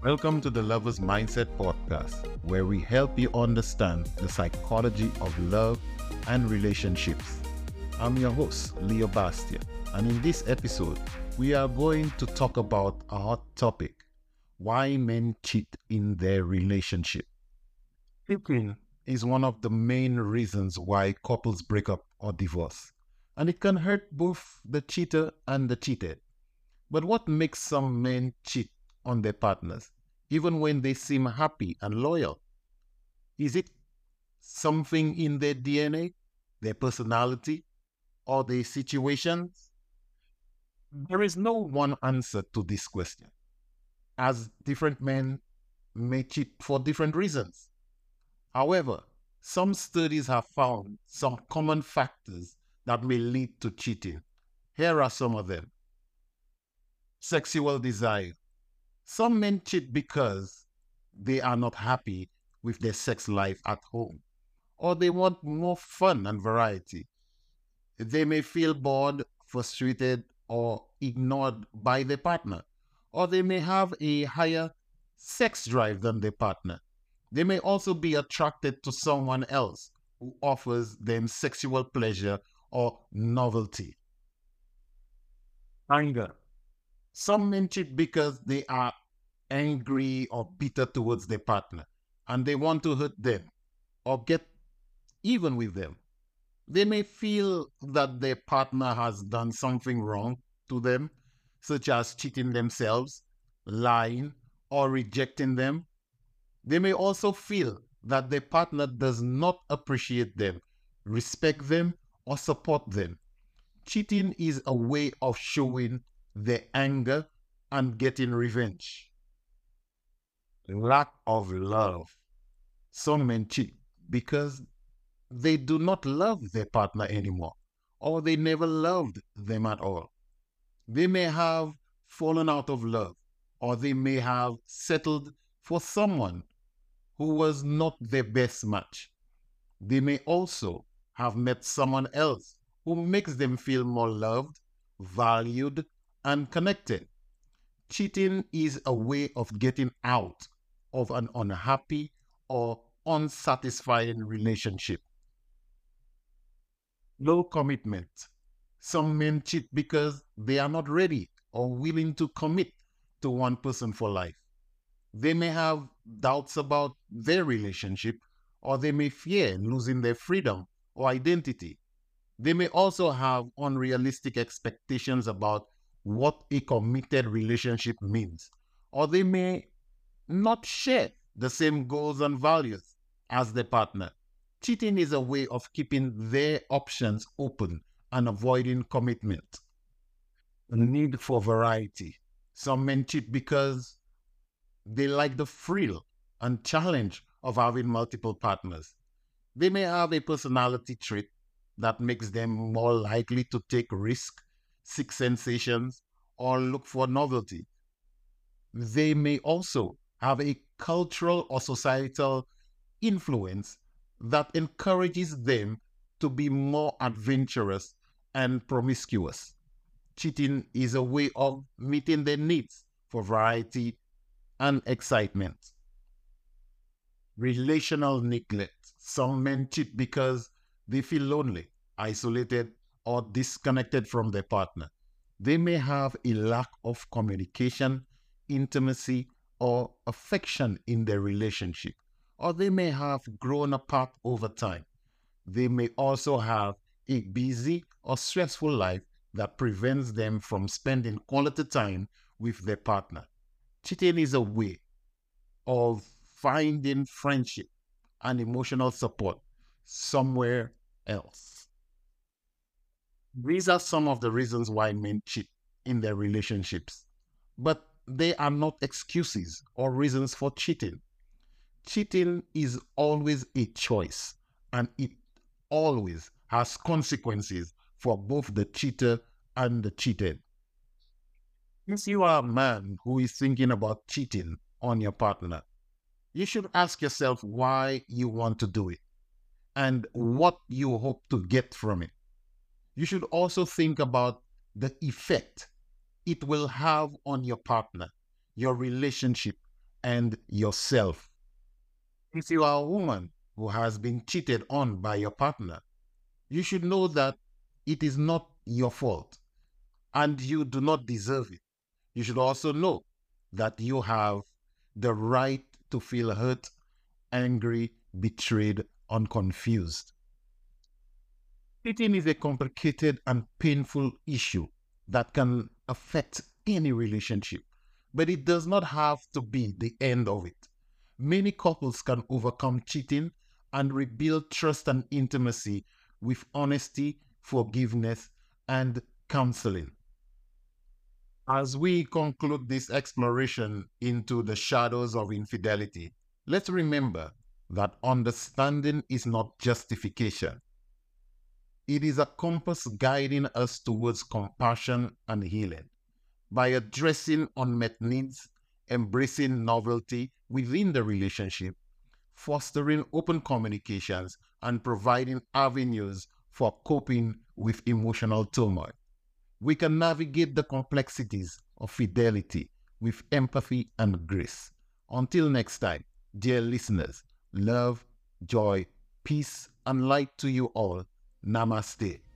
Welcome to the Lover's Mindset Podcast, where we help you understand the psychology of love and relationships. I'm your host, Leo Bastia, and in this episode, we are going to talk about a hot topic why men cheat in their relationship. Cheating is one of the main reasons why couples break up or divorce, and it can hurt both the cheater and the cheated. But what makes some men cheat on their partners, even when they seem happy and loyal? Is it something in their DNA, their personality, or their situations? There is no one answer to this question, as different men may cheat for different reasons. However, some studies have found some common factors that may lead to cheating. Here are some of them sexual desire. Some men cheat because they are not happy with their sex life at home, or they want more fun and variety. They may feel bored, frustrated, or ignored by their partner, or they may have a higher sex drive than their partner. They may also be attracted to someone else who offers them sexual pleasure or novelty. Anger. Some men cheat because they are angry or bitter towards their partner and they want to hurt them or get even with them. They may feel that their partner has done something wrong to them, such as cheating themselves, lying, or rejecting them. They may also feel that their partner does not appreciate them, respect them, or support them. Cheating is a way of showing their anger and getting revenge. Lack of love. Some men cheat because they do not love their partner anymore, or they never loved them at all. They may have fallen out of love, or they may have settled for someone who was not their best match. They may also have met someone else who makes them feel more loved, valued, and connected. Cheating is a way of getting out of an unhappy or unsatisfying relationship. Low commitment. Some men cheat because they are not ready or willing to commit to one person for life. They may have doubts about their relationship or they may fear losing their freedom or identity. They may also have unrealistic expectations about what a committed relationship means, or they may not share the same goals and values as their partner. Cheating is a way of keeping their options open and avoiding commitment. The need for variety. Some men cheat because they like the thrill and challenge of having multiple partners. They may have a personality trait that makes them more likely to take risk, seek sensations, or look for novelty. They may also have a cultural or societal influence that encourages them to be more adventurous and promiscuous. Cheating is a way of meeting their needs for variety and excitement. Relational neglect. Some men cheat because they feel lonely, isolated, or disconnected from their partner. They may have a lack of communication, intimacy, or affection in their relationship, or they may have grown apart over time. They may also have a busy or stressful life that prevents them from spending quality time with their partner. Cheating is a way of finding friendship and emotional support somewhere else. These are some of the reasons why men cheat in their relationships. But they are not excuses or reasons for cheating. Cheating is always a choice and it always has consequences for both the cheater and the cheated. If you are a man who is thinking about cheating on your partner, you should ask yourself why you want to do it and what you hope to get from it. You should also think about the effect it will have on your partner, your relationship, and yourself. If you are a woman who has been cheated on by your partner, you should know that it is not your fault and you do not deserve it. You should also know that you have the right to feel hurt, angry, betrayed, and confused. Cheating is a complicated and painful issue that can affect any relationship, but it does not have to be the end of it. Many couples can overcome cheating and rebuild trust and intimacy with honesty, forgiveness, and counseling. As we conclude this exploration into the shadows of infidelity, let's remember that understanding is not justification. It is a compass guiding us towards compassion and healing. By addressing unmet needs, embracing novelty within the relationship, fostering open communications, and providing avenues for coping with emotional turmoil. We can navigate the complexities of fidelity with empathy and grace. Until next time, dear listeners, love, joy, peace, and light to you all. Namaste.